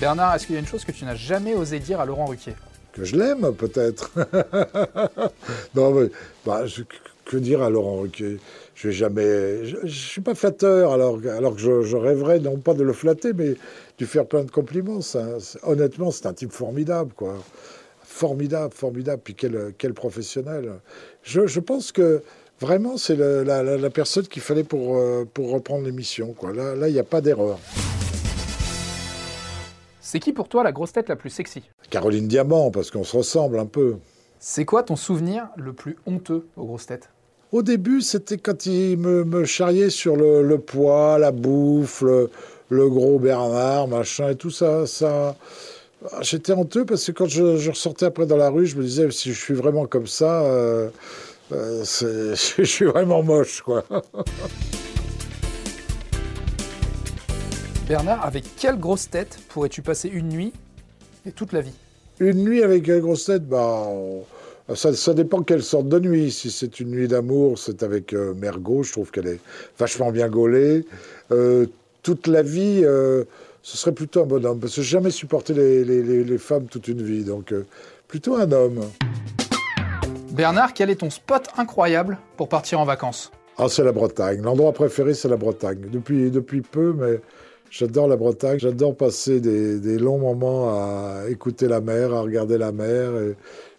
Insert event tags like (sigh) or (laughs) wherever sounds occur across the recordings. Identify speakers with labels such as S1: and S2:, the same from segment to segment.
S1: Bernard, est-ce qu'il y a une chose que tu n'as jamais osé dire à Laurent Ruquier?
S2: Que je l'aime, peut-être. (laughs) non, mais bah, que dire à Laurent Ruquier? Je vais jamais. Je, suis pas flatteur, alors, alors que je, rêverais, non pas de le flatter, mais de lui faire plein de compliments. Ça, honnêtement, c'est un type formidable, quoi. Formidable, formidable. Puis quel, quel professionnel. Je, je pense que vraiment, c'est la, la- personne qu'il fallait pour, euh, pour reprendre l'émission, quoi. Là, il n'y a pas d'erreur.
S1: C'est qui pour toi la grosse tête la plus sexy?
S2: Caroline Diamant, parce qu'on se ressemble un peu.
S1: C'est quoi ton souvenir le plus honteux aux grosses têtes?
S2: Au début, c'était quand il me, me sur le, le poids, la bouffe, le, le gros Bernard, machin, et tout ça. ça... J'étais honteux parce que quand je, je ressortais après dans la rue, je me disais, si je suis vraiment comme ça, euh, euh, (laughs) je suis vraiment moche, quoi. (laughs)
S1: Bernard, avec quelle grosse tête pourrais-tu passer une nuit et toute la vie?
S2: Une nuit avec une grosse tête, bah, ça, ça dépend quelle sorte de nuit. Si c'est une nuit d'amour, c'est avec euh, Mergot, je trouve qu'elle est vachement bien gaulée. Euh, toute la vie, euh, ce serait plutôt un bonhomme, parce que j'ai jamais supporté les, les- les- les femmes toute une vie, donc euh, plutôt un homme.
S1: Bernard, quel est ton spot incroyable pour partir en vacances?
S2: Ah, c'est la Bretagne. L'endroit préféré, c'est la Bretagne. Depuis, depuis peu, mais j'adore la Bretagne. J'adore passer des, longs moments à écouter la mer, à regarder la mer.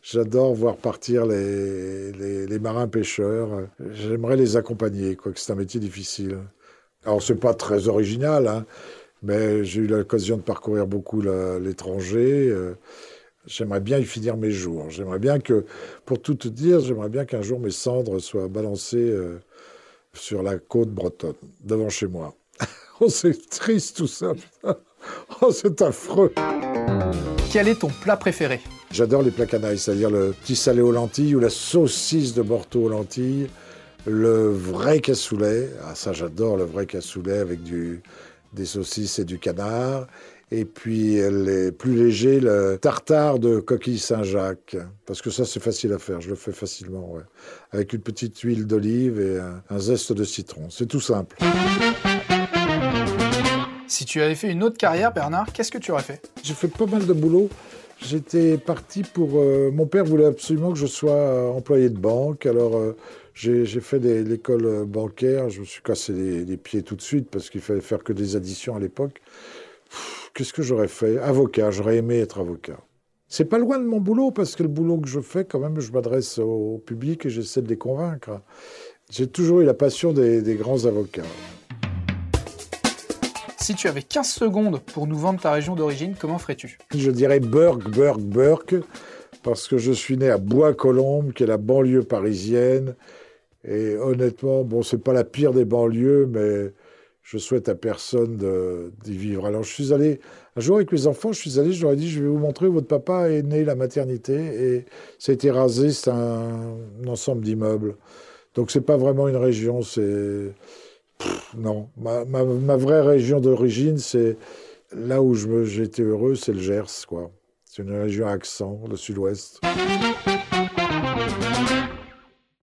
S2: J'adore voir partir les, marins pêcheurs. J'aimerais les accompagner, quoique c'est un métier difficile. Alors, c'est pas très original, hein, mais j'ai eu l'occasion de parcourir beaucoup l'étranger. euh, J'aimerais bien y finir mes jours. J'aimerais bien que, pour tout te dire, j'aimerais bien qu'un jour mes cendres soient balancées euh, sur la côte bretonne, devant chez moi. Oh, c'est triste tout ça. (laughs) Oh, c'est affreux.
S1: Quel est ton plat préféré?
S2: J'adore les plats canailles, c'est-à-dire le petit salé aux lentilles ou la saucisse de Bordeaux aux lentilles, le vrai cassoulet. Ah, ça, j'adore le vrai cassoulet avec du, des saucisses et du canard. Et puis, les plus légers, le tartare de coquille Saint-Jacques. Parce que ça, c'est facile à faire. Je le fais facilement, ouais. Avec une petite huile d'olive et un, un zeste de citron. C'est tout simple.
S1: Si tu avais fait une autre carrière, Bernard, qu'est-ce que tu aurais fait
S2: J'ai fait pas mal de boulot. J'étais parti pour. euh, mon père voulait absolument que je sois euh, employé de banque. Alors, euh, j'ai fait l'école bancaire. Je me suis cassé les, pieds tout de suite parce qu'il fallait faire que des additions à l'époque. Qu'est-ce que j'aurais fait? Avocat. J'aurais aimé être avocat. C'est pas loin de mon boulot parce que le boulot que je fais, quand même, je m'adresse au, public et j'essaie de les convaincre. J'ai toujours eu la passion des grands avocats.
S1: Si tu avais 15 secondes pour nous vendre ta région d'origine, comment ferais-tu
S2: Je dirais Burke, Burke, Burke, parce que je suis né à Bois-Colombes, qui est la banlieue parisienne. Et honnêtement, bon, c'est pas la pire des banlieues, mais je souhaite à personne d'y vivre. Alors, je suis allé, un jour avec mes enfants, je suis allé, je leur ai dit, je vais vous montrer où votre papa est né, la maternité, et ça a été rasé, c'est un, un ensemble d'immeubles. Donc, c'est pas vraiment une région, c'est. Non, ma, vraie région d'origine, c'est là où été heureux, c'est le Gers, quoi. C'est une région à accent, le sud-ouest.